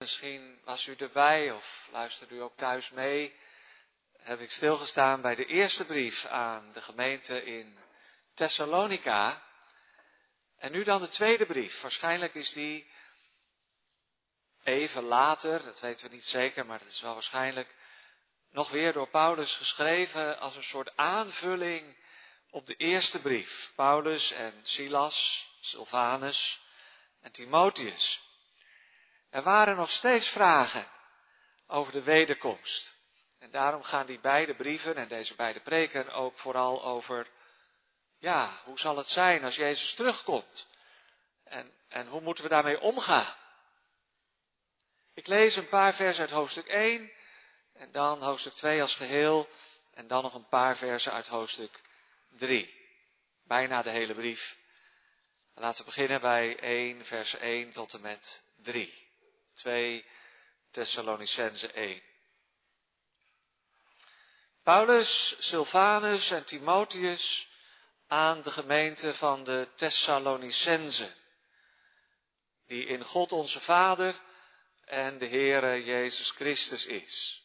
Misschien was u erbij of luisterde u ook thuis mee. Heb ik stilgestaan bij de eerste brief aan de gemeente in Thessalonica. En nu dan de tweede brief. Waarschijnlijk is die even later, dat weten we niet zeker, maar dat is wel waarschijnlijk, nog weer door Paulus geschreven als een soort aanvulling op de eerste brief. Paulus en Silas, Silvanus en Timotheus. Er waren nog steeds vragen over de wederkomst. En daarom gaan die beide brieven en deze beide preken ook vooral over, ja, hoe zal het zijn als Jezus terugkomt? En, en hoe moeten we daarmee omgaan? Ik lees een paar versen uit hoofdstuk 1 en dan hoofdstuk 2 als geheel en dan nog een paar versen uit hoofdstuk 3. Bijna de hele brief. Laten we beginnen bij 1, vers 1 tot en met 3. 2 Thessalonicense 1. Paulus, Silvanus en Timotheus aan de gemeente van de Thessalonicense, die in God onze Vader en de Heere Jezus Christus is.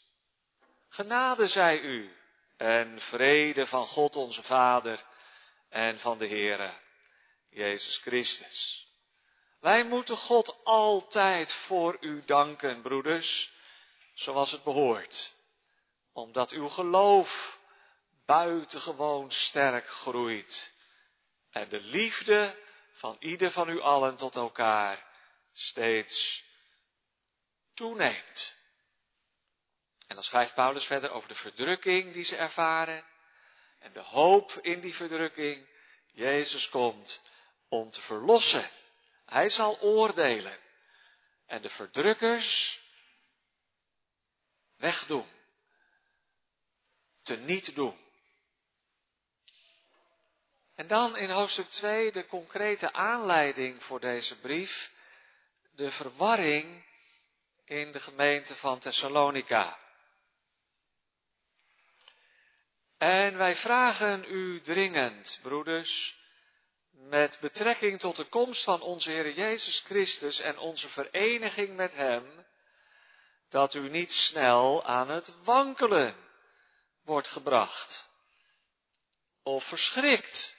Genade zij u en vrede van God onze Vader en van de Heere Jezus Christus. Wij moeten God altijd voor u danken, broeders, zoals het behoort, omdat uw geloof buitengewoon sterk groeit en de liefde van ieder van u allen tot elkaar steeds toeneemt. En dan schrijft Paulus verder over de verdrukking die ze ervaren en de hoop in die verdrukking. Jezus komt om te verlossen hij zal oordelen en de verdrukkers wegdoen, te niet doen. En dan in hoofdstuk 2 de concrete aanleiding voor deze brief, de verwarring in de gemeente van Thessalonica. En wij vragen u dringend, broeders, met betrekking tot de komst van onze Heer Jezus Christus en onze vereniging met Hem, dat u niet snel aan het wankelen wordt gebracht of verschrikt,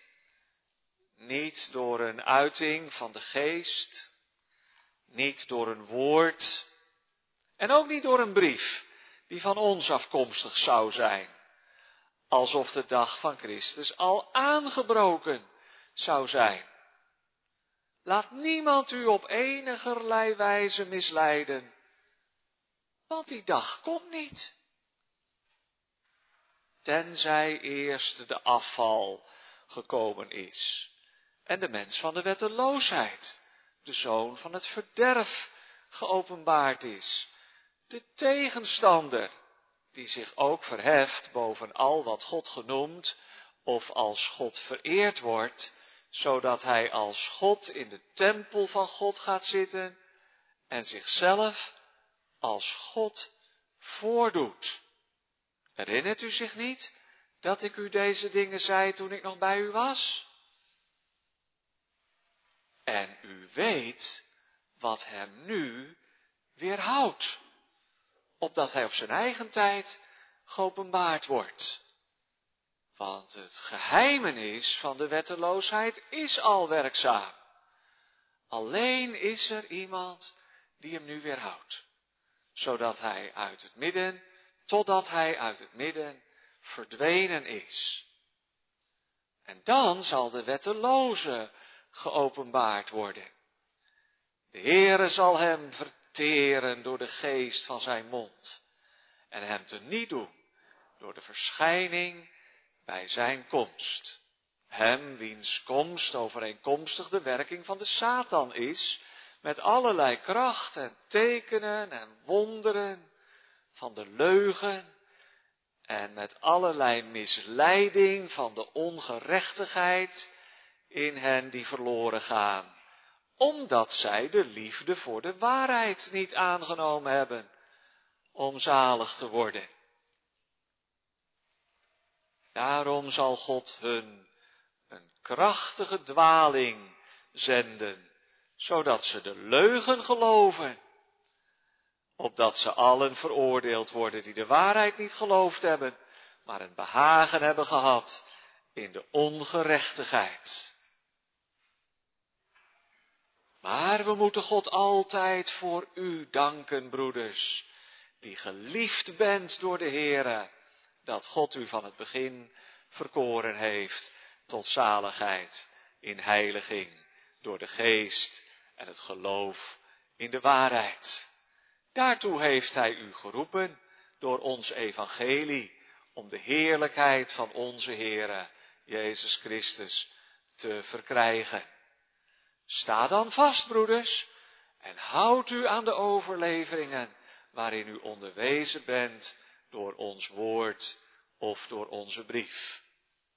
niet door een uiting van de geest, niet door een woord en ook niet door een brief die van ons afkomstig zou zijn, alsof de dag van Christus al aangebroken zou zijn. Laat niemand u op enigerlei wijze misleiden, want die dag komt niet. Tenzij eerst de afval gekomen is en de mens van de wetteloosheid, de zoon van het verderf, geopenbaard is, de tegenstander, die zich ook verheft boven al wat God genoemd of als God vereerd wordt, zodat hij als God in de tempel van God gaat zitten en zichzelf als God voordoet. Herinnert u zich niet dat ik u deze dingen zei toen ik nog bij u was? En u weet wat hem nu weerhoudt, opdat hij op zijn eigen tijd geopenbaard wordt. Want het geheimenis van de wetteloosheid is al werkzaam. Alleen is er iemand die hem nu weerhoudt, zodat hij uit het midden, totdat hij uit het midden verdwenen is. En dan zal de wetteloze geopenbaard worden. De Heere zal hem verteren door de geest van zijn mond en hem te niet doen door de verschijning bij zijn komst. Hem wiens komst overeenkomstig de werking van de Satan is, met allerlei kracht en tekenen en wonderen van de leugen en met allerlei misleiding van de ongerechtigheid in hen die verloren gaan, omdat zij de liefde voor de waarheid niet aangenomen hebben om zalig te worden. Daarom zal God hun een krachtige dwaling zenden, zodat ze de leugen geloven opdat ze allen veroordeeld worden die de waarheid niet geloofd hebben, maar een behagen hebben gehad in de ongerechtigheid. Maar we moeten God altijd voor u danken, broeders, die geliefd bent door de Heere, dat God u van het begin verkoren heeft tot zaligheid in heiliging door de geest en het geloof in de waarheid. Daartoe heeft Hij u geroepen door ons evangelie om de heerlijkheid van onze Heere Jezus Christus te verkrijgen. Sta dan vast, broeders, en houd u aan de overleveringen waarin u onderwezen bent door ons woord of door onze brief.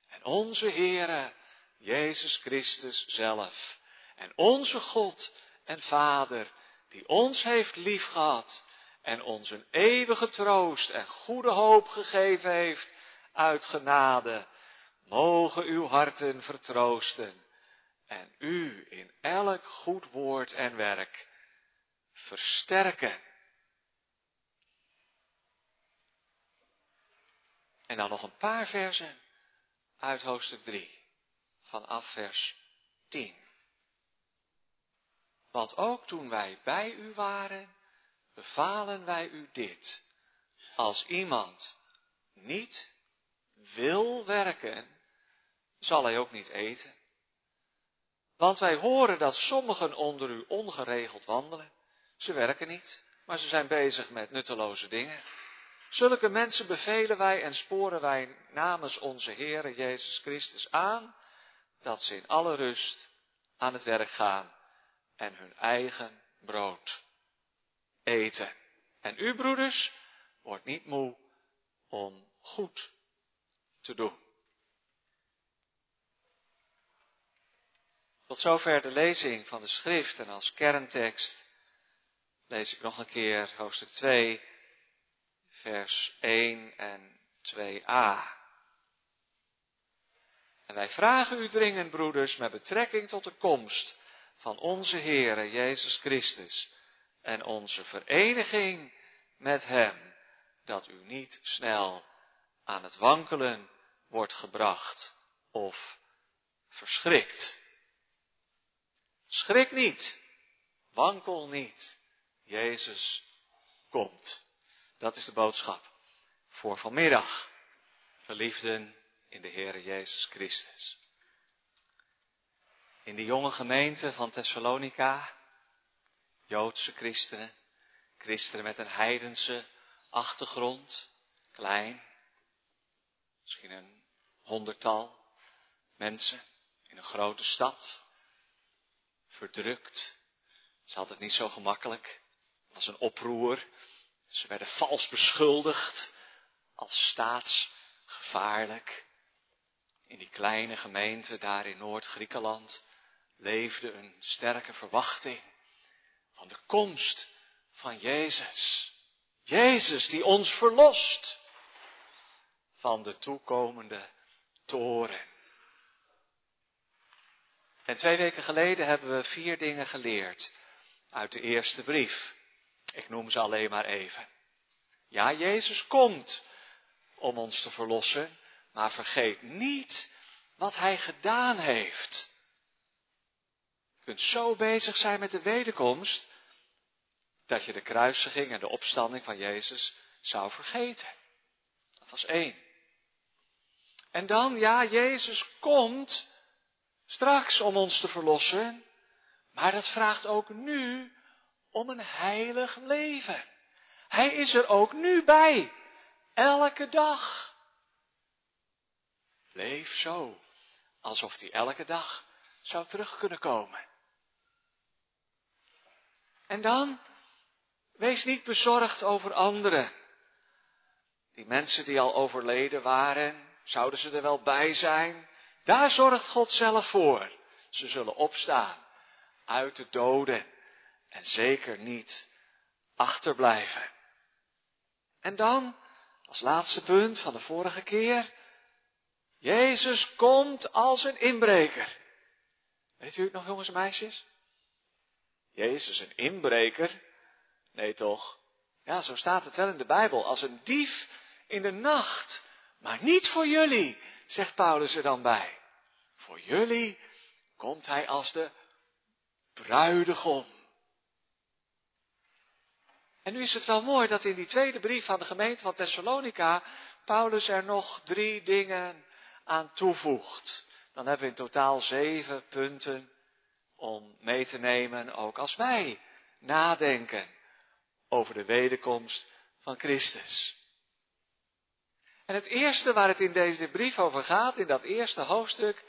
En onze Heere, Jezus Christus zelf, en onze God en Vader, die ons heeft liefgehad en ons een eeuwige troost en goede hoop gegeven heeft uit genade, mogen uw harten vertroosten en u in elk goed woord en werk versterken. En dan nog een paar versen uit hoofdstuk 3, vanaf vers 10. Want ook toen wij bij u waren, bevalen wij u dit. Als iemand niet wil werken, zal hij ook niet eten. Want wij horen dat sommigen onder u ongeregeld wandelen. Ze werken niet, maar ze zijn bezig met nutteloze dingen. Zulke mensen bevelen wij en sporen wij namens onze Heere Jezus Christus aan, dat ze in alle rust aan het werk gaan en hun eigen brood eten. En u, broeders, wordt niet moe om goed te doen. Tot zover de lezing van de schrift en als kerntekst lees ik nog een keer hoofdstuk 2, vers 1 en 2a. En wij vragen u dringend, broeders, met betrekking tot de komst van onze Heere Jezus Christus en onze vereniging met Hem, dat u niet snel aan het wankelen wordt gebracht of verschrikt. Schrik niet, wankel niet, Jezus komt. Dat is de boodschap voor vanmiddag, geliefden in de Heere Jezus Christus in de jonge gemeente van Thessalonica, Joodse christenen, christenen met een heidense achtergrond, klein, misschien een honderdtal mensen in een grote stad, verdrukt. Het is altijd niet zo gemakkelijk. Het was een oproer. Ze werden vals beschuldigd als staatsgevaarlijk. In die kleine gemeente daar in Noord-Griekenland leefde een sterke verwachting van de komst van Jezus. Jezus die ons verlost van de toekomende toren. En twee weken geleden hebben we vier dingen geleerd uit de eerste brief. Ik noem ze alleen maar even. Ja, Jezus komt om ons te verlossen, maar vergeet niet wat Hij gedaan heeft kunt zo bezig zijn met de wederkomst, dat je de kruisiging en de opstanding van Jezus zou vergeten. Dat was één. En dan, ja, Jezus komt straks om ons te verlossen, maar dat vraagt ook nu om een heilig leven. Hij is er ook nu bij, elke dag. Leef zo, alsof hij elke dag zou terug kunnen komen. En dan, wees niet bezorgd over anderen. Die mensen die al overleden waren, zouden ze er wel bij zijn? Daar zorgt God zelf voor. Ze zullen opstaan uit de doden en zeker niet achterblijven. En dan, als laatste punt van de vorige keer, Jezus komt als een inbreker. Weet u het nog, jongens en meisjes? Jezus een inbreker? Nee toch? Ja, zo staat het wel in de Bijbel. Als een dief in de nacht. Maar niet voor jullie, zegt Paulus er dan bij. Voor jullie komt hij als de bruidegom. En nu is het wel mooi dat in die tweede brief aan de gemeente van Thessalonica Paulus er nog drie dingen aan toevoegt. Dan hebben we in totaal zeven punten om mee te nemen, ook als wij nadenken over de wederkomst van Christus. En het eerste waar het in deze brief over gaat, in dat eerste hoofdstuk,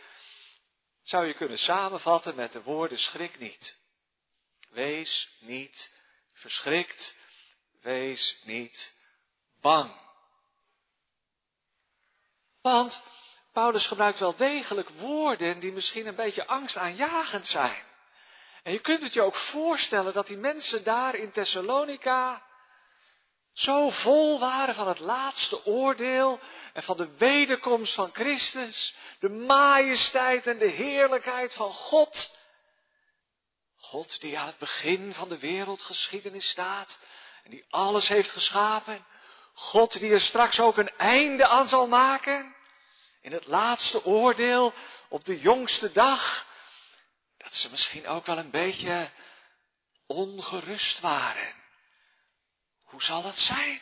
zou je kunnen samenvatten met de woorden schrik niet. Wees niet verschrikt, wees niet bang. Want Paulus gebruikt wel degelijk woorden die misschien een beetje angstaanjagend zijn. En je kunt het je ook voorstellen dat die mensen daar in Thessalonica zo vol waren van het laatste oordeel en van de wederkomst van Christus, de majesteit en de heerlijkheid van God. God die aan het begin van de wereldgeschiedenis staat die alles heeft geschapen. God die er straks ook een einde aan zal maken. In het laatste oordeel op de jongste dag. Dat ze misschien ook wel een beetje ongerust waren. Hoe zal dat zijn?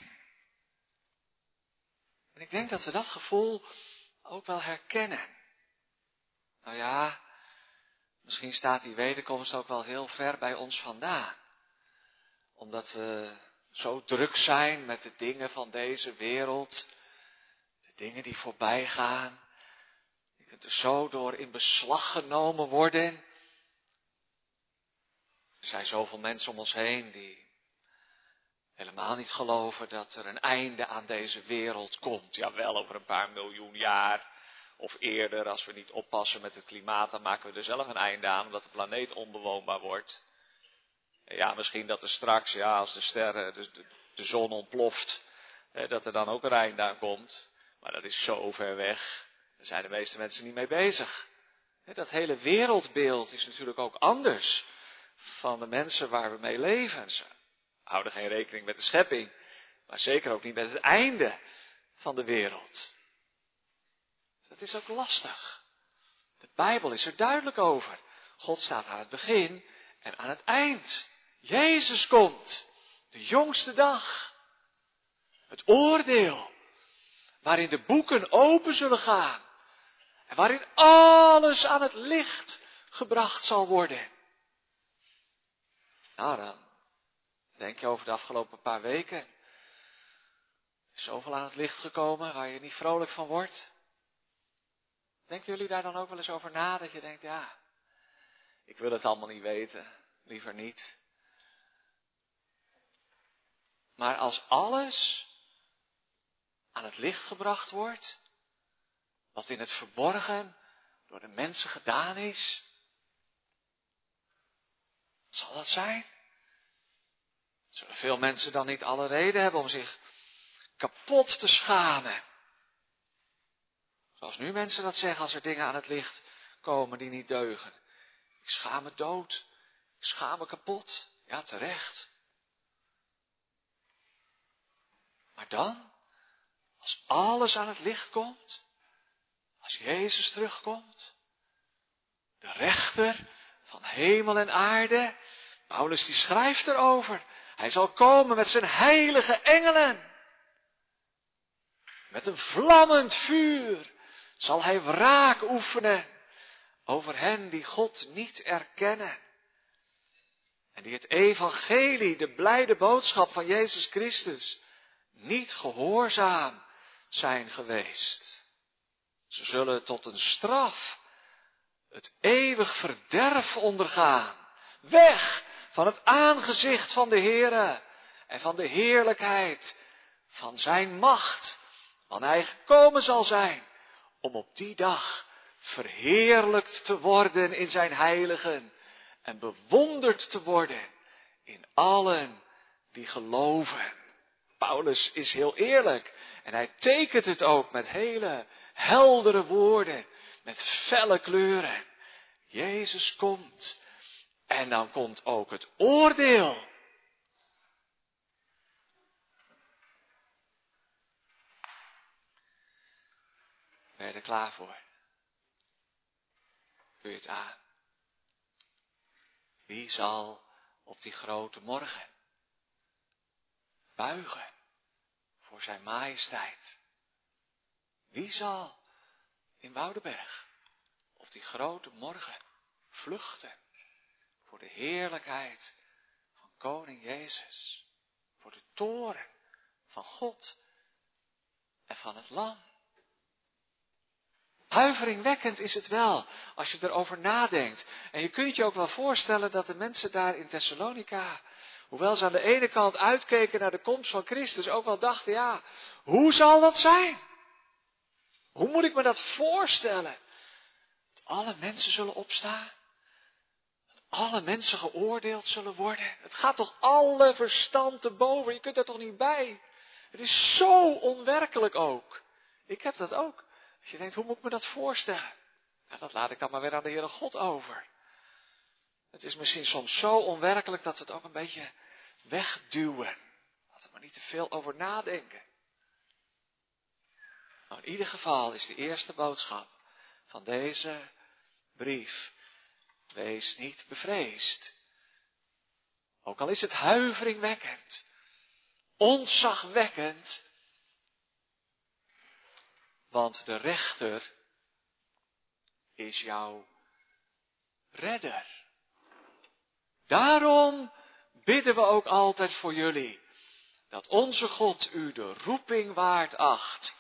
En ik denk dat we dat gevoel ook wel herkennen. Nou ja, misschien staat die wederkomst ook wel heel ver bij ons vandaan. Omdat we zo druk zijn met de dingen van deze wereld, de dingen die voorbij gaan. Je kunt er zo door in beslag genomen worden. Er zijn zoveel mensen om ons heen die helemaal niet geloven dat er een einde aan deze wereld komt. Ja, wel over een paar miljoen jaar of eerder, als we niet oppassen met het klimaat, dan maken we er zelf een einde aan, omdat de planeet onbewoonbaar wordt. Ja, misschien dat er straks, ja, als de sterren, dus de, de zon ontploft, dat er dan ook een einde aan komt. Maar dat is zo ver weg. Daar zijn de meeste mensen niet mee bezig. Dat hele wereldbeeld is natuurlijk ook anders van de mensen waar we mee leven. Ze houden geen rekening met de schepping, maar zeker ook niet met het einde van de wereld. Dat is ook lastig. De Bijbel is er duidelijk over. God staat aan het begin en aan het eind. Jezus komt. De jongste dag. Het oordeel. Waarin de boeken open zullen gaan. En waarin alles aan het licht gebracht zal worden. Nou dan, denk je over de afgelopen paar weken. Is zoveel aan het licht gekomen waar je niet vrolijk van wordt. Denken jullie daar dan ook wel eens over na? Dat je denkt, ja, ik wil het allemaal niet weten. Liever niet. Maar als alles aan het licht gebracht wordt, wat in het verborgen door de mensen gedaan is, zal dat zijn? Zullen veel mensen dan niet alle reden hebben om zich kapot te schamen? Zoals nu mensen dat zeggen als er dingen aan het licht komen die niet deugen. Ik schaam me dood. Ik schaam me kapot. Ja, terecht. Maar dan, als alles aan het licht komt, als Jezus terugkomt, de rechter van hemel en aarde, Paulus die schrijft erover, hij zal komen met zijn heilige engelen, met een vlammend vuur, zal hij wraak oefenen over hen die God niet erkennen. En die het evangelie, de blijde boodschap van Jezus Christus, niet gehoorzaam zijn geweest. Ze zullen tot een straf het eeuwig verderf ondergaan. Weg van het aangezicht van de Heere en van de heerlijkheid van zijn macht, wanneer hij gekomen zal zijn om op die dag verheerlijkt te worden in zijn heiligen en bewonderd te worden in allen die geloven. Paulus is heel eerlijk en hij tekent het ook met hele heldere woorden, met felle kleuren. Jezus komt en dan komt ook het oordeel. Ben je er klaar voor? Doe je het aan? Wie zal op die grote morgen buigen voor zijn majesteit? Wie zal in Woudenberg op die grote morgen vluchten voor de heerlijkheid van Koning Jezus, voor de toren van God en van het Lam? Huiveringwekkend is het wel, als je erover nadenkt. En je kunt je ook wel voorstellen dat de mensen daar in Thessalonica, hoewel ze aan de ene kant uitkeken naar de komst van Christus, ook wel dachten, ja, hoe zal dat zijn? Hoe moet ik me dat voorstellen? Dat alle mensen zullen opstaan? Dat alle mensen geoordeeld zullen worden? Het gaat toch alle verstand te boven? Je kunt daar toch niet bij? Het is zo onwerkelijk ook. Ik heb dat ook. Als je denkt, hoe moet ik me dat voorstellen? Nou, dat laat ik dan maar weer aan de Heere God over. Het is misschien soms zo onwerkelijk dat we het ook een beetje wegduwen. Laten we maar niet te veel over nadenken. Maar in ieder geval is de eerste boodschap van deze brief. Wees niet bevreesd. Ook al is het huiveringwekkend, onzagwekkend, want de rechter is jouw redder. Daarom bidden we ook altijd voor jullie dat onze God u de roeping waard acht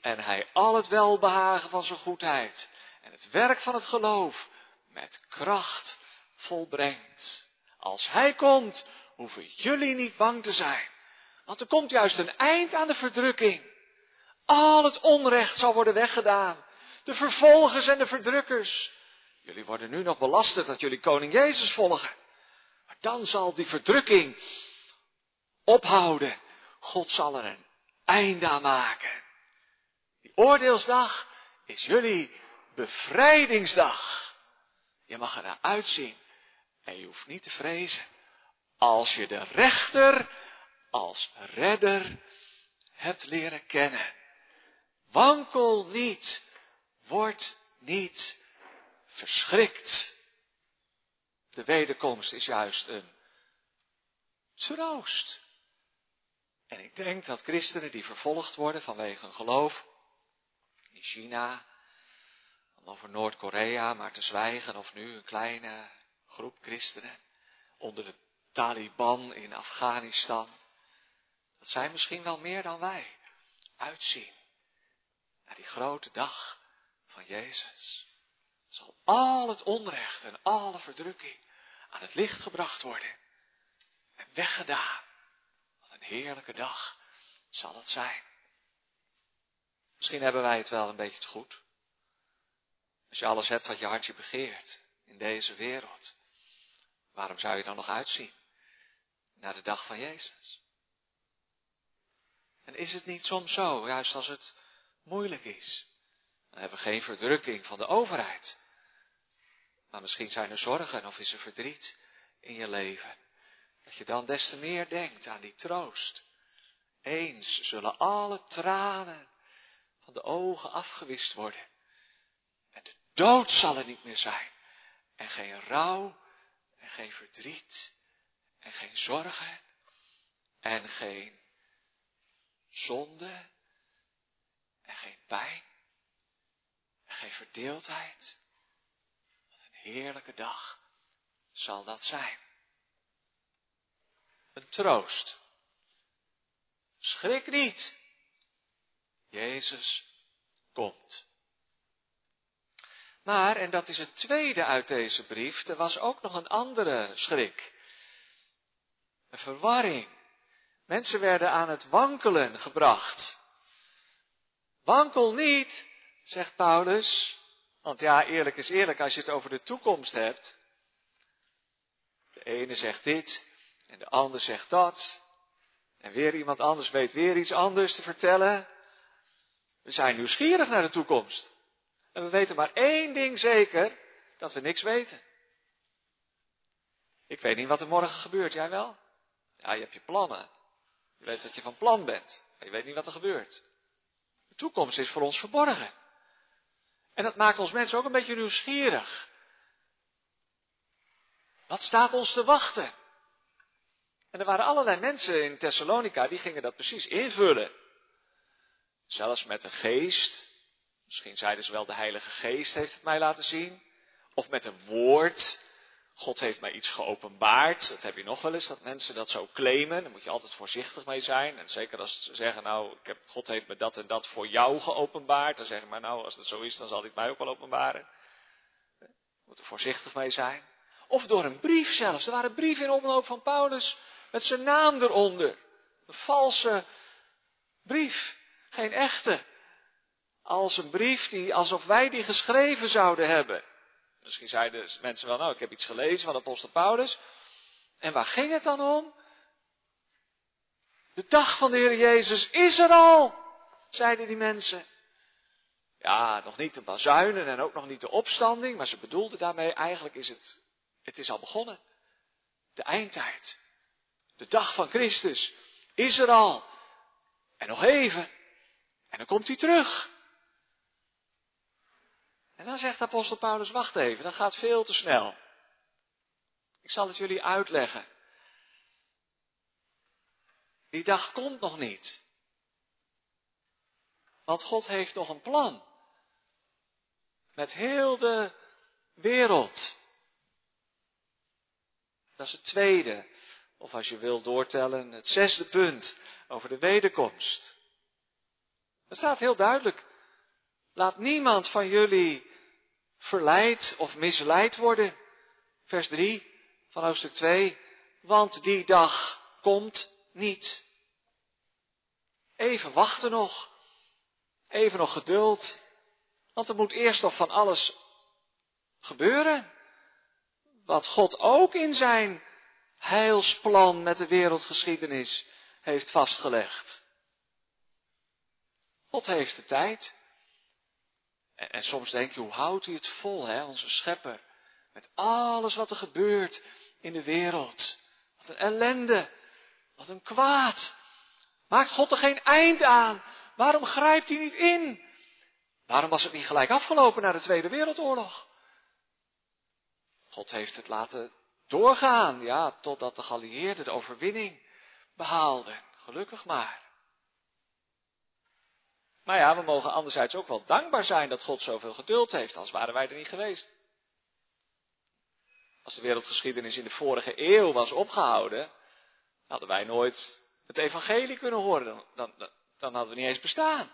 en hij al het welbehagen van zijn goedheid en het werk van het geloof met kracht volbrengt. Als hij komt, hoeven jullie niet bang te zijn, want er komt juist een eind aan de verdrukking. Al het onrecht zal worden weggedaan. De vervolgers en de verdrukkers. Jullie worden nu nog belasterd dat jullie koning Jezus volgen. Dan zal die verdrukking ophouden. God zal er een einde aan maken. Die oordeelsdag is jullie bevrijdingsdag. Je mag er naar uitzien en je hoeft niet te vrezen. Als je de rechter als redder hebt leren kennen. Wankel niet, word niet verschrikt. De wederkomst is juist een troost. En ik denk dat christenen die vervolgd worden vanwege hun geloof, in China, over Noord-Korea maar te zwijgen, of nu een kleine groep christenen onder de Taliban in Afghanistan, dat zijn misschien wel meer dan wij uitzien naar die grote dag van Jezus. Zal al het onrecht en alle verdrukking aan het licht gebracht worden en weggedaan. Wat een heerlijke dag zal het zijn. Misschien hebben wij het wel een beetje te goed. Als je alles hebt wat je hartje begeert in deze wereld, waarom zou je dan nog uitzien naar de dag van Jezus? En is het niet soms zo, juist als het moeilijk is. Dan hebben we geen verdrukking van de overheid. Maar misschien zijn er zorgen of is er verdriet in je leven. Dat je dan des te meer denkt aan die troost. Eens zullen alle tranen van de ogen afgewist worden. En de dood zal er niet meer zijn. En geen rouw en geen verdriet en geen zorgen en geen zonde en geen pijn en geen verdeeldheid. Heerlijke dag zal dat zijn. Een troost. Schrik niet. Jezus komt. Maar, en dat is het tweede uit deze brief, er was ook nog een andere schrik. Een verwarring. Mensen werden aan het wankelen gebracht. Wankel niet, zegt Paulus. Want ja, eerlijk is eerlijk, als je het over de toekomst hebt. De ene zegt dit en de ander zegt dat. En weer iemand anders weet weer iets anders te vertellen. We zijn nieuwsgierig naar de toekomst. En we weten maar één ding zeker, dat we niks weten. Ik weet niet wat er morgen gebeurt, jij wel? Ja, je hebt je plannen. Je weet wat je van plan bent, maar je weet niet wat er gebeurt toekomst is voor ons verborgen. En dat maakt ons mensen ook een beetje nieuwsgierig. Wat staat ons te wachten? En er waren allerlei mensen in Thessalonica die gingen dat precies invullen. Zelfs met de geest. Misschien zeiden ze wel de Heilige Geest heeft het mij laten zien. Of met een woord. God heeft mij iets geopenbaard. Dat heb je nog wel eens, dat mensen dat zo claimen. Daar moet je altijd voorzichtig mee zijn. En zeker als ze zeggen, nou, ik heb, God heeft me dat en dat voor jou geopenbaard. Dan zeg ik maar, nou, als dat zo is, dan zal hij het mij ook wel openbaren. We moeten voorzichtig mee zijn. Of door een brief zelfs. Er waren brieven in omloop van Paulus met zijn naam eronder. Een valse brief, geen echte. Als een brief die, alsof wij die geschreven zouden hebben. Misschien zeiden mensen wel, nou, ik heb iets gelezen van apostel Paulus. En waar ging het dan om? De dag van de Heer Jezus is er al, zeiden die mensen. Ja, nog niet de bazuinen en ook nog niet de opstanding, maar ze bedoelden daarmee, eigenlijk is het, het is al begonnen. De eindtijd. De dag van Christus is er al. En nog even. En dan komt hij terug. En dan zegt apostel Paulus, wacht even, dat gaat veel te snel. Ik zal het jullie uitleggen. Die dag komt nog niet. Want God heeft nog een plan. Met heel de wereld. Dat is het tweede. Of als je wil doortellen, het zesde punt over de wederkomst. Er staat heel duidelijk. Laat niemand van jullie verleid of misleid worden. Vers 3 van hoofdstuk 2. Want die dag komt niet. Even wachten nog. Even nog geduld. Want er moet eerst nog van alles gebeuren. Wat God ook in zijn heilsplan met de wereldgeschiedenis heeft vastgelegd. God heeft de tijd. En, soms denk je, hoe houdt hij het vol, hè, onze schepper? Met alles wat er gebeurt in de wereld. Wat een ellende. Wat een kwaad. Maakt God er geen eind aan? Waarom grijpt hij niet in? Waarom was het niet gelijk afgelopen na de Tweede Wereldoorlog? God heeft het laten doorgaan, ja, totdat de geallieerden de overwinning behaalden. Gelukkig maar. Maar ja, we mogen anderzijds ook wel dankbaar zijn dat God zoveel geduld heeft, als waren wij er niet geweest. Als de wereldgeschiedenis in de vorige eeuw was opgehouden, hadden wij nooit het evangelie kunnen horen. Dan, dan, dan hadden we niet eens bestaan.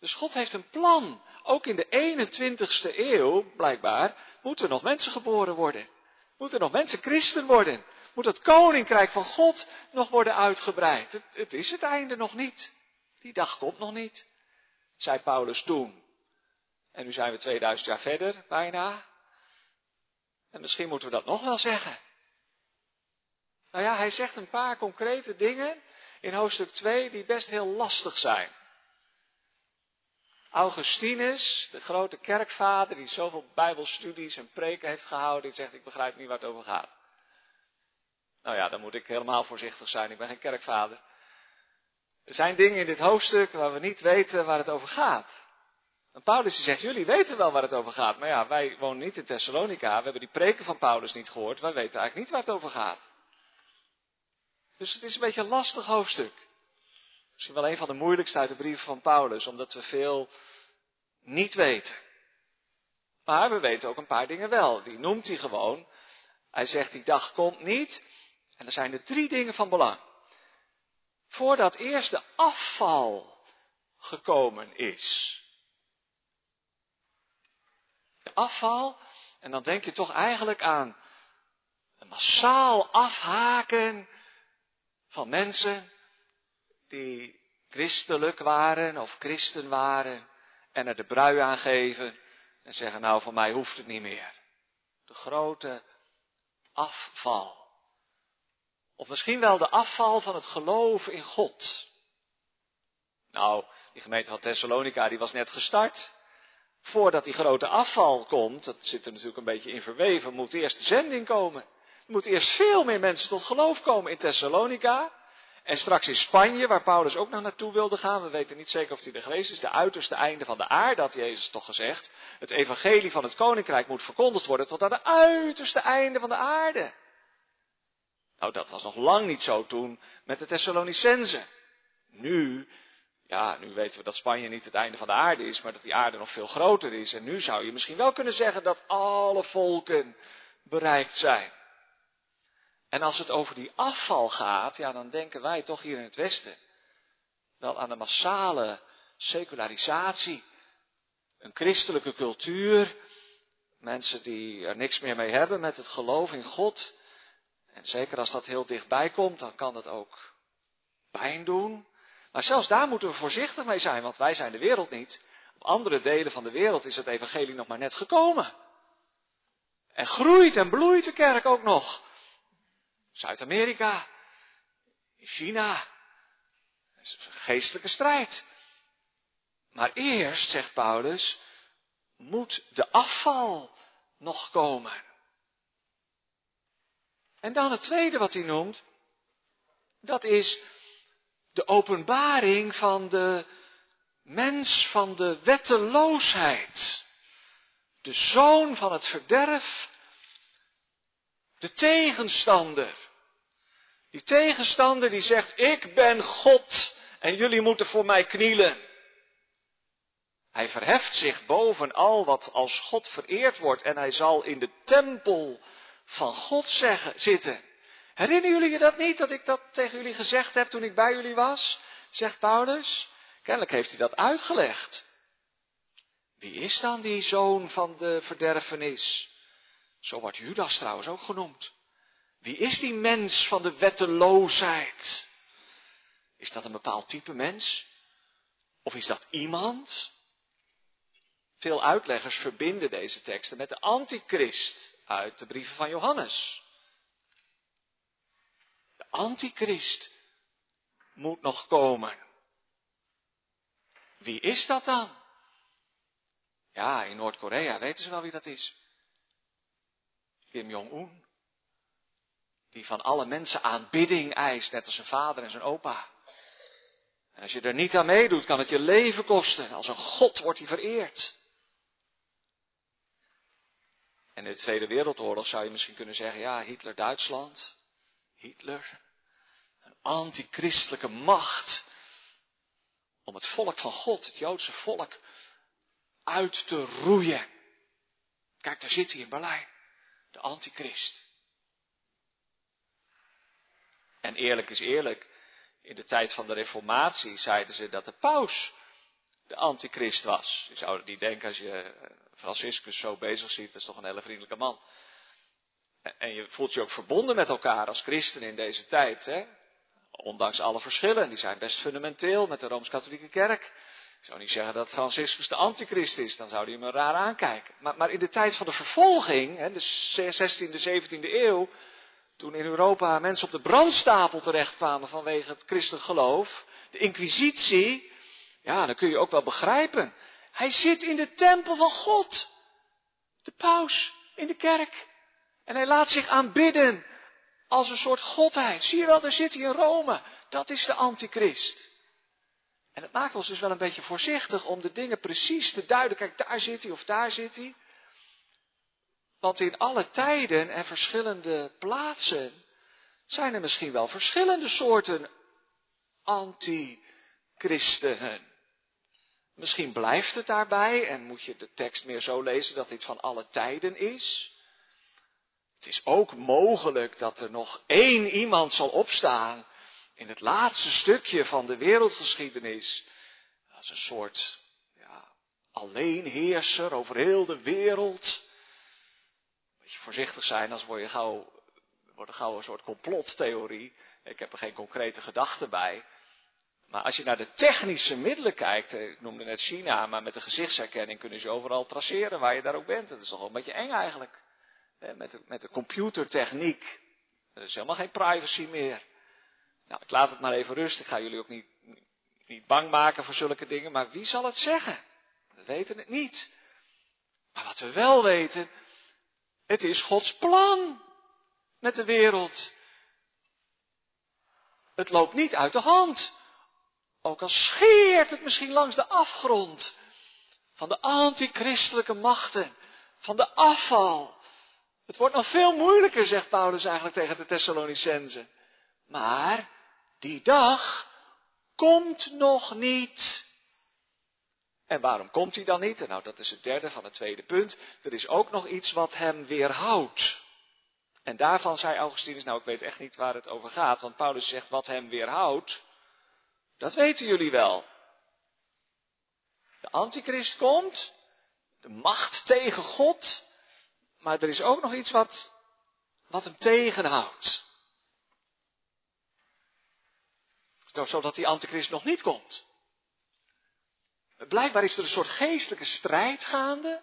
Dus God heeft een plan. Ook in de 21ste eeuw, blijkbaar, moeten nog mensen geboren worden. Moeten nog mensen christen worden. Moet het koninkrijk van God nog worden uitgebreid. Het is het einde nog niet. Die dag komt nog niet zei Paulus toen. En nu zijn we 2000 jaar verder, bijna. En misschien moeten we dat nog wel zeggen. Nou ja, hij zegt een paar concrete dingen in hoofdstuk 2 die best heel lastig zijn. Augustinus, de grote kerkvader die zoveel bijbelstudies en preken heeft gehouden, die zegt ik begrijp niet waar het over gaat. Nou ja, dan moet ik helemaal voorzichtig zijn, ik ben geen kerkvader. Er zijn dingen in dit hoofdstuk waar we niet weten waar het over gaat. En Paulus zegt, jullie weten wel waar het over gaat. Maar ja, wij wonen niet in Thessalonica. We hebben die preken van Paulus niet gehoord. Wij weten eigenlijk niet waar het over gaat. Dus het is een beetje een lastig hoofdstuk. Misschien wel een van de moeilijkste uit de brieven van Paulus, omdat we veel niet weten. Maar we weten ook een paar dingen wel. Die noemt hij gewoon. Hij zegt, die dag komt niet. En er zijn er drie dingen van belang voordat eerst de afval gekomen is. De afval, en dan denk je toch eigenlijk aan een massaal afhaken van mensen die christelijk waren of christen waren en er de brui aan geven en zeggen nou voor mij hoeft het niet meer. De grote afval. Of misschien wel de afval van het geloven in God. Nou, die gemeente van Thessalonica die was net gestart. Voordat die grote afval komt, dat zit er natuurlijk een beetje in verweven, moet eerst de zending komen. Er moeten eerst veel meer mensen tot geloof komen in Thessalonica. En straks in Spanje, waar Paulus ook nog naartoe wilde gaan, we weten niet zeker of hij er geweest is, de uiterste einde van de aarde, had Jezus toch gezegd. Het evangelie van het koninkrijk moet verkondigd worden tot aan de uiterste einde van de aarde. Nou, dat was nog lang niet zo toen met de Thessalonicenzen. Nu, ja, nu weten we dat Spanje niet het einde van de aarde is, maar dat die aarde nog veel groter is. En nu zou je misschien wel kunnen zeggen dat alle volken bereikt zijn. En als het over die afval gaat, ja, dan denken wij toch hier in het Westen wel aan de massale secularisatie, een christelijke cultuur, mensen die er niks meer mee hebben met het geloof in God. En zeker als dat heel dichtbij komt, dan kan dat ook pijn doen. Maar zelfs daar moeten we voorzichtig mee zijn, want wij zijn de wereld niet. Op andere delen van de wereld is het evangelie nog maar net gekomen. En groeit en bloeit de kerk ook nog. Zuid-Amerika, China. Dat is een geestelijke strijd. Maar eerst, zegt Paulus, moet de afval nog komen. En dan het tweede wat hij noemt, dat is de openbaring van de mens van de wetteloosheid. De zoon van het verderf, de tegenstander. Die tegenstander die zegt, ik ben God en jullie moeten voor mij knielen. Hij verheft zich boven al wat als God vereerd wordt en hij zal in de tempel van God zeggen, zitten. Herinneren jullie je dat niet, dat ik dat tegen jullie gezegd heb toen ik bij jullie was? Zegt Paulus. Kennelijk heeft hij dat uitgelegd. Wie is dan die zoon van de verderfenis? Zo wordt Judas trouwens ook genoemd. Wie is die mens van de wetteloosheid? Is dat een bepaald type mens? Of is dat iemand? Veel uitleggers verbinden deze teksten met de antichrist uit de brieven van Johannes. De antichrist moet nog komen. Wie is dat dan? Ja, in Noord-Korea weten ze wel wie dat is. Kim Jong-un. Die van alle mensen aanbidding eist, net als zijn vader en zijn opa. En als je er niet aan meedoet, kan het je leven kosten. Als een god wordt hij vereerd. En in de Tweede Wereldoorlog zou je misschien kunnen zeggen, ja, Hitler Duitsland. Hitler. Een antichristelijke macht. Om het volk van God, het Joodse volk, uit te roeien. Kijk, daar zit hij in Berlijn. De antichrist. En eerlijk is eerlijk, in de tijd van de reformatie zeiden ze dat de paus de antichrist was. Je zou niet denken als je eh, Franciscus zo bezig ziet, dat is toch een hele vriendelijke man. En je voelt je ook verbonden met elkaar als christenen in deze tijd. Hè? Ondanks alle verschillen, die zijn best fundamenteel met de Rooms-Katholieke Kerk. Ik zou niet zeggen dat Franciscus de antichrist is, dan zou hij me raar aankijken. Maar, maar in de tijd van de vervolging, hè, de 16e, 17e eeuw, toen in Europa mensen op de brandstapel terechtkwamen vanwege het christelijk geloof, de inquisitie, ja, dan kun je ook wel begrijpen. Hij zit in de tempel van God. De paus in de kerk. En hij laat zich aanbidden als een soort godheid. Zie je wel, daar zit hij in Rome. Dat is de antichrist. En het maakt ons dus wel een beetje voorzichtig om de dingen precies te duiden. Kijk, daar zit hij of daar zit hij. Want in alle tijden en verschillende plaatsen zijn er misschien wel verschillende soorten antichristenen. Misschien blijft het daarbij en moet je de tekst meer zo lezen dat dit van alle tijden is. Het is ook mogelijk dat er nog één iemand zal opstaan in het laatste stukje van de wereldgeschiedenis. Als een soort ja, alleenheerser over heel de wereld. Moet je voorzichtig zijn, anders word je gauw, wordt er gauw een soort complottheorie. Ik heb er geen concrete gedachten bij. Maar als je naar de technische middelen kijkt, ik noemde net China, maar met de gezichtsherkenning kunnen ze overal traceren waar je daar ook bent. Dat is toch wel een beetje eng eigenlijk. Met de, met de computertechniek. Er is helemaal geen privacy meer. Nou, ik laat het maar even rusten. Ik ga jullie ook niet, niet bang maken voor zulke dingen. Maar wie zal het zeggen? We weten het niet. Maar wat we wel weten, het is Gods plan met de wereld. het loopt niet uit de hand. Ook al scheert het misschien langs de afgrond van de antichristelijke machten, van de afval. Het wordt nog veel moeilijker, zegt Paulus eigenlijk tegen de Thessalonicenzen. Maar die dag komt nog niet. En waarom komt hij dan niet? nou, dat is het derde van het tweede punt. Er is ook nog iets wat hem weerhoudt. En daarvan zei Augustinus, nou ik weet echt niet waar het over gaat, want Paulus zegt wat hem weerhoudt. Dat weten jullie wel. De antichrist komt, de macht tegen God, maar er is ook nog iets wat, wat hem tegenhoudt. Zodat die antichrist nog niet komt. Blijkbaar is er een soort geestelijke strijd gaande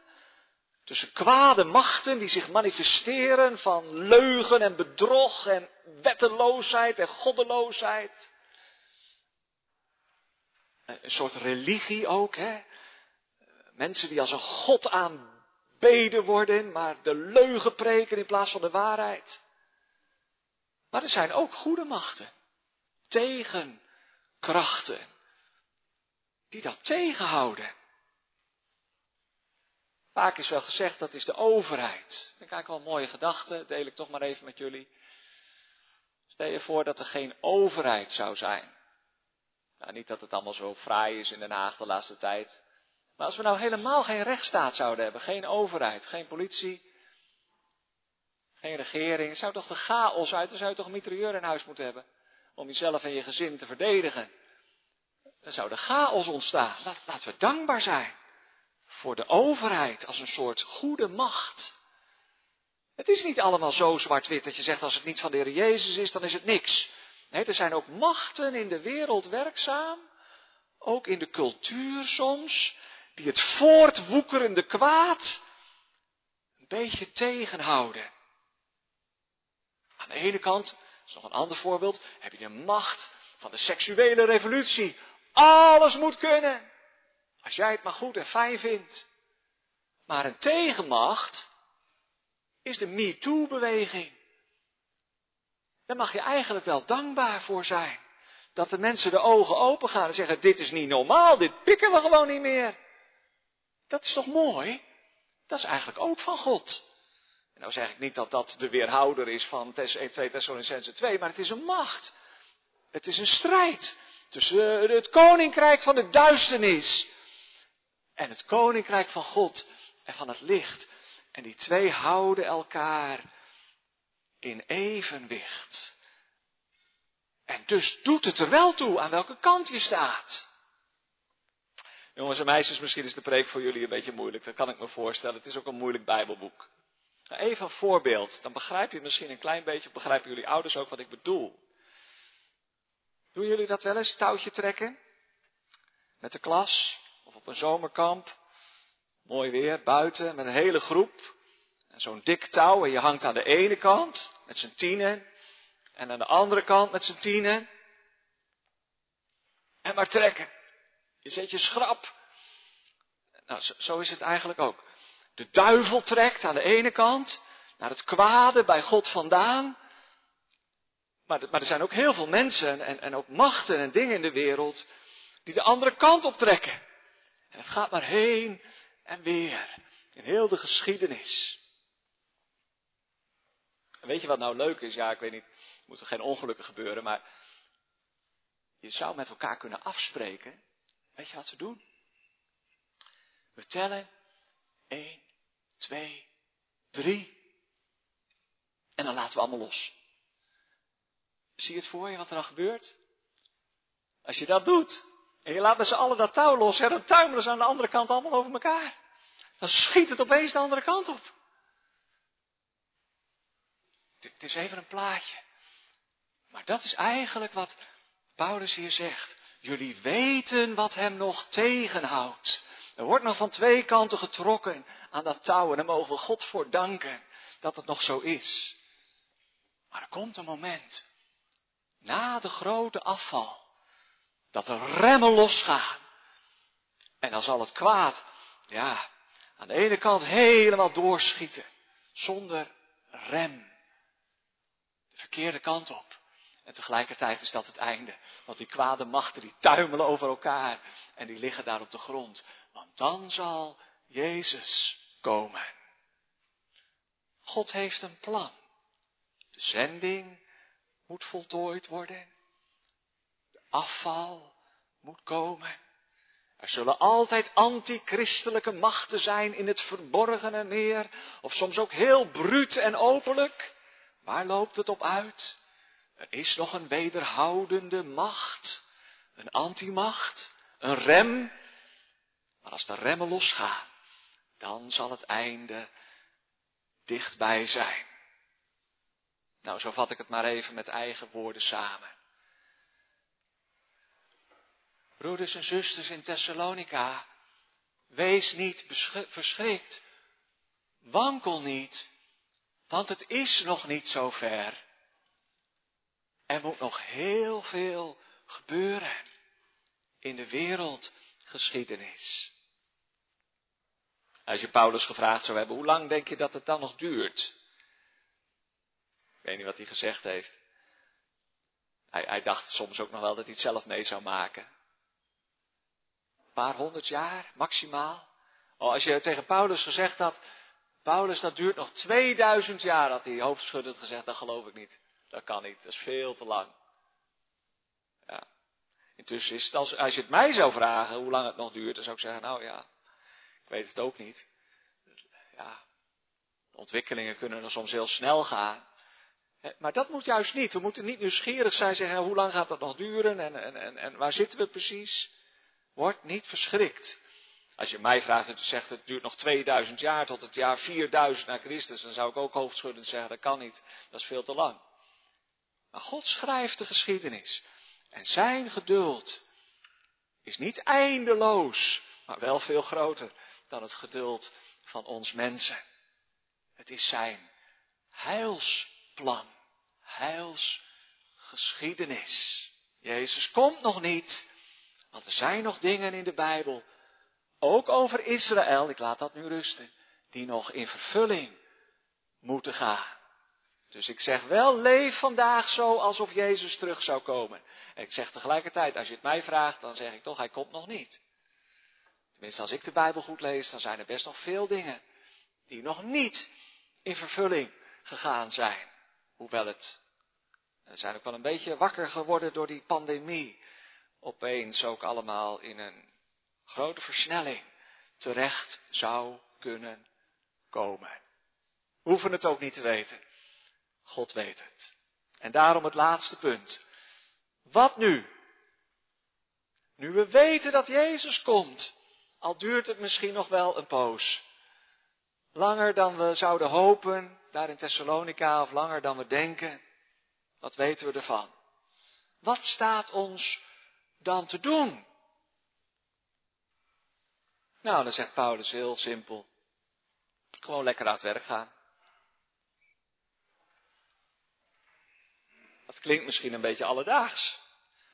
tussen kwade machten die zich manifesteren van leugen en bedrog en wetteloosheid en goddeloosheid. Een soort religie ook, hè. Mensen die als een god aanbeden worden, maar de leugen preken in plaats van de waarheid. Maar er zijn ook goede machten, tegenkrachten, die dat tegenhouden. Vaak is wel gezegd dat is de overheid. Dat vind ik wel een mooie gedachte, deel ik toch maar even met jullie. Stel je voor dat er geen overheid zou zijn. Nou, niet dat het allemaal zo fraai is in Den Haag de laatste tijd. Maar als we nou helemaal geen rechtsstaat zouden hebben, geen overheid, geen politie, geen regering, zou toch de chaos uit, dan zou je toch een mitrailleur in huis moeten hebben. Om jezelf en je gezin te verdedigen. Dan zou de chaos ontstaan. Laten we dankbaar zijn voor de overheid als een soort goede macht. Het is niet allemaal zo zwart-wit dat je zegt als het niet van de Heer Jezus is, dan is het niks. Nee, er zijn ook machten in de wereld werkzaam, ook in de cultuur soms, die het voortwoekerende kwaad een beetje tegenhouden. Aan de ene kant, dat is nog een ander voorbeeld, heb je de macht van de seksuele revolutie. Alles moet kunnen. Als jij het maar goed en fijn vindt. Maar een tegenmacht is de MeToo-beweging. Daar mag je eigenlijk wel dankbaar voor zijn. Dat de mensen de ogen open gaan en zeggen, dit is niet normaal, dit pikken we gewoon niet meer. Dat is toch mooi? Dat is eigenlijk ook van God. En nou zeg ik niet dat dat de weerhouder is van 2 Thessalonicense 2, maar het is een macht. Het is een strijd tussen het koninkrijk van de duisternis en het koninkrijk van God en van het licht. En die twee houden elkaar in evenwicht. En dus doet het er wel toe aan welke kant je staat. Jongens en meisjes, misschien is de preek voor jullie een beetje moeilijk. Dat kan ik me voorstellen. Het is ook een moeilijk Bijbelboek. Nou, even een voorbeeld. Dan begrijp je misschien een klein beetje, begrijpen jullie ouders ook wat ik bedoel. Doen jullie dat wel eens, touwtje trekken? Met de klas? Of op een zomerkamp? Mooi weer, buiten, met een hele groep. Zo'n dik touw en je hangt aan de ene kant met z'n tienen. En aan de andere kant met z'n tienen. En maar trekken. Je zet je schrap. Nou, zo, is het eigenlijk ook. De duivel trekt aan de ene kant naar het kwade bij God vandaan. Maar, maar er zijn ook heel veel mensen en, en ook machten en dingen in de wereld die de andere kant op trekken. En het gaat maar heen en weer in heel de geschiedenis. Weet je wat nou leuk is? Ja, ik weet niet, er moet er geen ongelukken gebeuren, maar je zou met elkaar kunnen afspreken. Weet je wat we doen? We tellen 1, 2, 3 en dan laten we allemaal los. Zie je het voor je wat er dan gebeurt? Als je dat doet, en je laat met z'n allen dat touw los, en dan tuimelen ze aan de andere kant allemaal over elkaar. Dan schiet het opeens de andere kant op. Het is even een plaatje. Maar dat is eigenlijk wat Paulus hier zegt. Jullie weten wat hem nog tegenhoudt. Er wordt nog van twee kanten getrokken aan dat touw en daar mogen we God voor danken dat het nog zo is. Maar er komt een moment, na de grote afval, dat er remmen losgaan. En dan zal het kwaad, ja, aan de ene kant helemaal doorschieten, zonder rem. De verkeerde kant op. En tegelijkertijd is dat het einde. Want die kwade machten die tuimelen over elkaar en die liggen daar op de grond. Want dan zal Jezus komen. God heeft een plan. De zending moet voltooid worden. De afval moet komen. Er zullen altijd antichristelijke machten zijn in het verborgene meer, of soms ook heel bruut en openlijk. Waar loopt het op uit? Er is nog een wederhoudende macht, een antimacht, een rem. Maar als de remmen losgaan, dan zal het einde dichtbij zijn. Nou, zo vat ik het maar even met eigen woorden samen. Broeders en zusters in Thessalonica, wees niet verschrikt. Wankel niet, want het is nog niet zo ver. Er moet nog heel veel gebeuren in de wereldgeschiedenis. Als je Paulus gevraagd zou hebben, hoe lang denk je dat het dan nog duurt? Ik weet niet wat hij gezegd heeft. Hij, hij dacht soms ook nog wel dat hij het zelf mee zou maken. Een paar honderd jaar, maximaal. Oh, als je tegen Paulus gezegd had, Paulus, dat duurt nog 2000 jaar, had hij hoofdschuddend gezegd, dat geloof ik niet. Dat kan niet, dat is veel te lang. Ja. Intussen is het, als, als je het mij zou vragen hoe lang het nog duurt, dan zou ik zeggen, nou ja, ik weet het ook niet. Ja, ontwikkelingen kunnen er soms heel snel gaan. Maar dat moet juist niet. We moeten niet nieuwsgierig zijn, zeggen, hoe lang gaat dat nog duren en, en, en, en waar zitten we precies? Word niet verschrikt. Als je mij vraagt en zegt het duurt nog 2000 jaar tot het jaar 4000 na Christus, dan zou ik ook hoofdschuddend zeggen dat kan niet, dat is veel te lang. Maar God schrijft de geschiedenis en zijn geduld is niet eindeloos, maar wel veel groter dan het geduld van ons mensen. Het is zijn heilsplan, heilsgeschiedenis. Jezus komt nog niet, want er zijn nog dingen in de Bijbel ook over Israël, ik laat dat nu rusten, die nog in vervulling moeten gaan. Dus ik zeg wel, leef vandaag zo alsof Jezus terug zou komen. En ik zeg tegelijkertijd, als je het mij vraagt, dan zeg ik toch, hij komt nog niet. Tenminste, als ik de Bijbel goed lees, dan zijn er best nog veel dingen die nog niet in vervulling gegaan zijn. Hoewel het, we zijn ook wel een beetje wakker geworden door die pandemie. Opeens ook allemaal in een grote versnelling terecht zou kunnen komen. We hoeven het ook niet te weten. God weet het. En daarom het laatste punt. Wat nu? Nu we weten dat Jezus komt, al duurt het misschien nog wel een poos. Langer dan we zouden hopen, daar in Thessalonica, of langer dan we denken. Wat weten we ervan? Wat staat ons dan te doen? Nou, dan zegt Paulus heel simpel. Gewoon lekker aan het werk gaan. Dat klinkt misschien een beetje alledaags.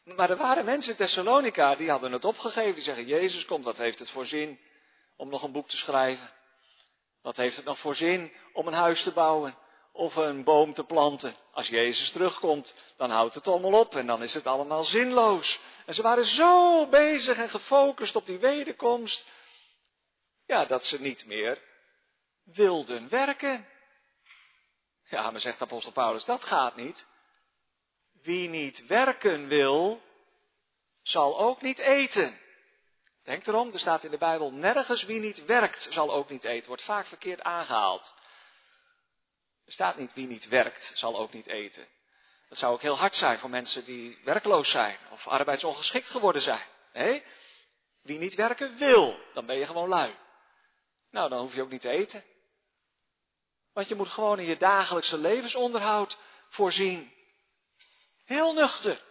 Maar er waren mensen in Thessalonica die hadden het opgegeven. Die zeggen, Jezus komt, wat heeft het voor zin om nog een boek te schrijven? Wat heeft het nog voor zin om een huis te bouwen? Of een boom te planten? Als Jezus terugkomt, dan houdt het allemaal op en dan is het allemaal zinloos. En ze waren zo bezig en gefocust op die wederkomst, ja, dat ze niet meer wilden werken. Ja, maar zegt apostel Paulus, dat gaat niet. Wie niet werken wil, zal ook niet eten. Denk erom, er staat in de Bijbel nergens wie niet werkt zal ook niet eten. Wordt vaak verkeerd aangehaald. Er staat niet wie niet werkt zal ook niet eten. Dat zou ook heel hard zijn voor mensen die werkloos zijn of arbeidsongeschikt geworden zijn. Nee, wie niet werken wil, dan ben je gewoon lui. Nou, dan hoef je ook niet te eten. Want je moet gewoon in je dagelijkse levensonderhoud voorzien. Heel nuchter.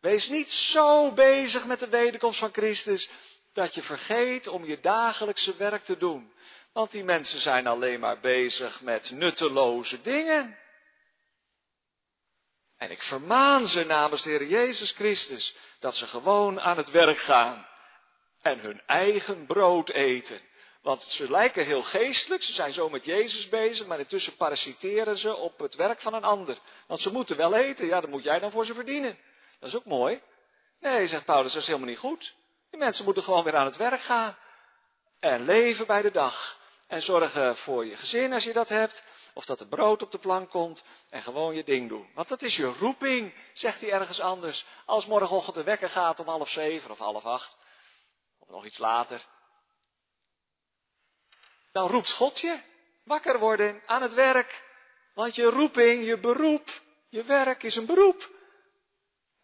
Wees niet zo bezig met de wederkomst van Christus dat je vergeet om je dagelijkse werk te doen. Want die mensen zijn alleen maar bezig met nutteloze dingen. En ik vermaan ze namens de Heer Jezus Christus dat ze gewoon aan het werk gaan en hun eigen brood eten Want ze lijken heel geestelijk, ze zijn zo met Jezus bezig, maar intussen parasiteren ze op het werk van een ander. Want ze moeten wel eten, ja, dat moet jij dan voor ze verdienen. Dat is ook mooi. Nee, zegt Paulus, dat is helemaal niet goed. Die mensen moeten gewoon weer aan het werk gaan. En leven bij de dag. En zorgen voor je gezin als je dat hebt. Of dat er brood op de plank komt. En gewoon je ding doen. Want dat is je roeping, zegt hij ergens anders. Als morgenochtend de wekker gaat om half zeven of half acht. Of nog iets later. Dan roept God je. Wakker worden aan het werk. Want je roeping, je beroep, je werk is een beroep.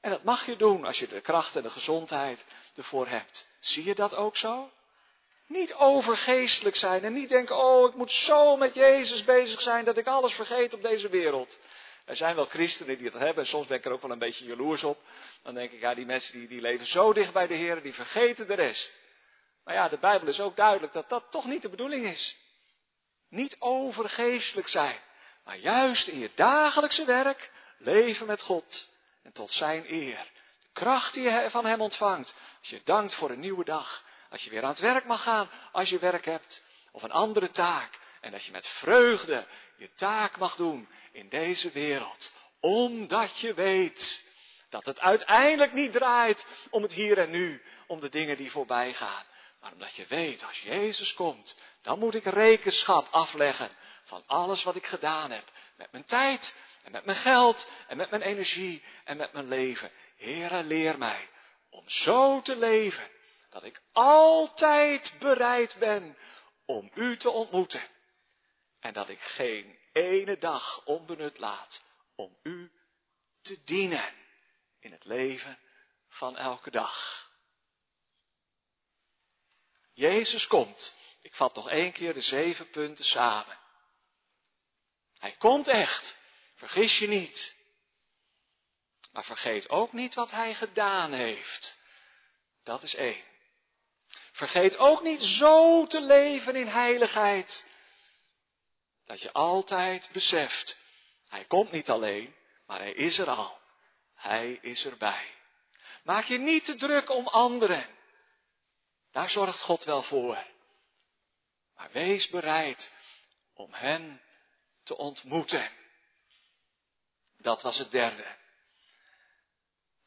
En dat mag je doen als je de kracht en de gezondheid ervoor hebt. Zie je dat ook zo? Niet overgeestelijk zijn en niet denken, oh, ik moet zo met Jezus bezig zijn dat ik alles vergeet op deze wereld. Er zijn wel christenen die dat hebben en soms ben ik er ook wel een beetje jaloers op. Dan denk ik, ja, die mensen die, die leven zo dicht bij de Heer, die vergeten de rest. Maar ja, de Bijbel is ook duidelijk dat dat toch niet de bedoeling is. Niet overgeestelijk zijn, maar juist in je dagelijkse werk leven met God en tot zijn eer. De kracht die je van hem ontvangt, als je dankt voor een nieuwe dag, als je weer aan het werk mag gaan, als je werk hebt, of een andere taak, en dat je met vreugde je taak mag doen in deze wereld, omdat je weet dat het uiteindelijk niet draait om het hier en nu, om de dingen die voorbij gaan, maar omdat je weet, als Jezus komt, dan moet ik rekenschap afleggen van alles wat ik gedaan heb, met mijn tijd en met mijn geld en met mijn energie en met mijn leven. Heere, leer mij om zo te leven dat ik altijd bereid ben om u te ontmoeten. En dat ik geen ene dag onbenut laat om u te dienen in het leven van elke dag. Jezus komt. Ik vat nog één keer de zeven punten samen. Hij komt echt. Vergis je niet. Maar vergeet ook niet wat hij gedaan heeft. Dat is één. Vergeet ook niet zo te leven in heiligheid. Dat je altijd beseft, hij komt niet alleen, maar hij is er al. Hij is erbij. Maak je niet te druk om anderen. Daar zorgt God wel voor. Maar wees bereid om hen te ontmoeten. Dat was het derde.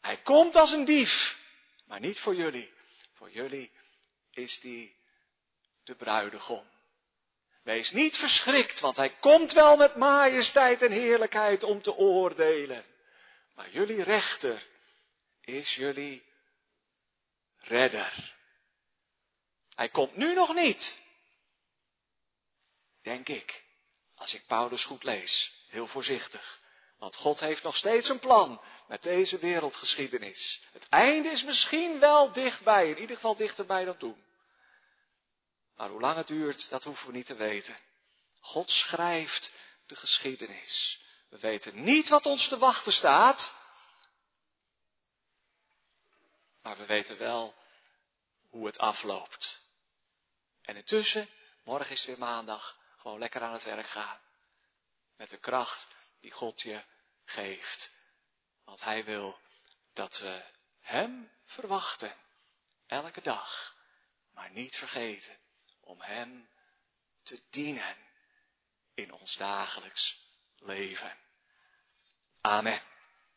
Hij komt als een dief, maar niet voor jullie. Voor jullie is die de bruidegom. Wees niet verschrikt, want hij komt wel met majesteit en heerlijkheid om te oordelen. Maar jullie rechter is jullie redder. Hij komt nu nog niet. Denk ik, als ik Paulus goed lees, heel voorzichtig. Want God heeft nog steeds een plan met deze wereldgeschiedenis. Het einde is misschien wel dichtbij, in ieder geval dichterbij dan toen. Maar hoe lang het duurt, dat hoeven we niet te weten. God schrijft de geschiedenis. We weten niet wat ons te wachten staat. Maar we weten wel hoe het afloopt. En intussen, morgen is weer maandag, gewoon lekker aan het werk gaan. Met de kracht die God je geeft. Want Hij wil dat we Hem verwachten. Elke dag. Maar niet vergeten om Hem te dienen in ons dagelijks leven. Amen.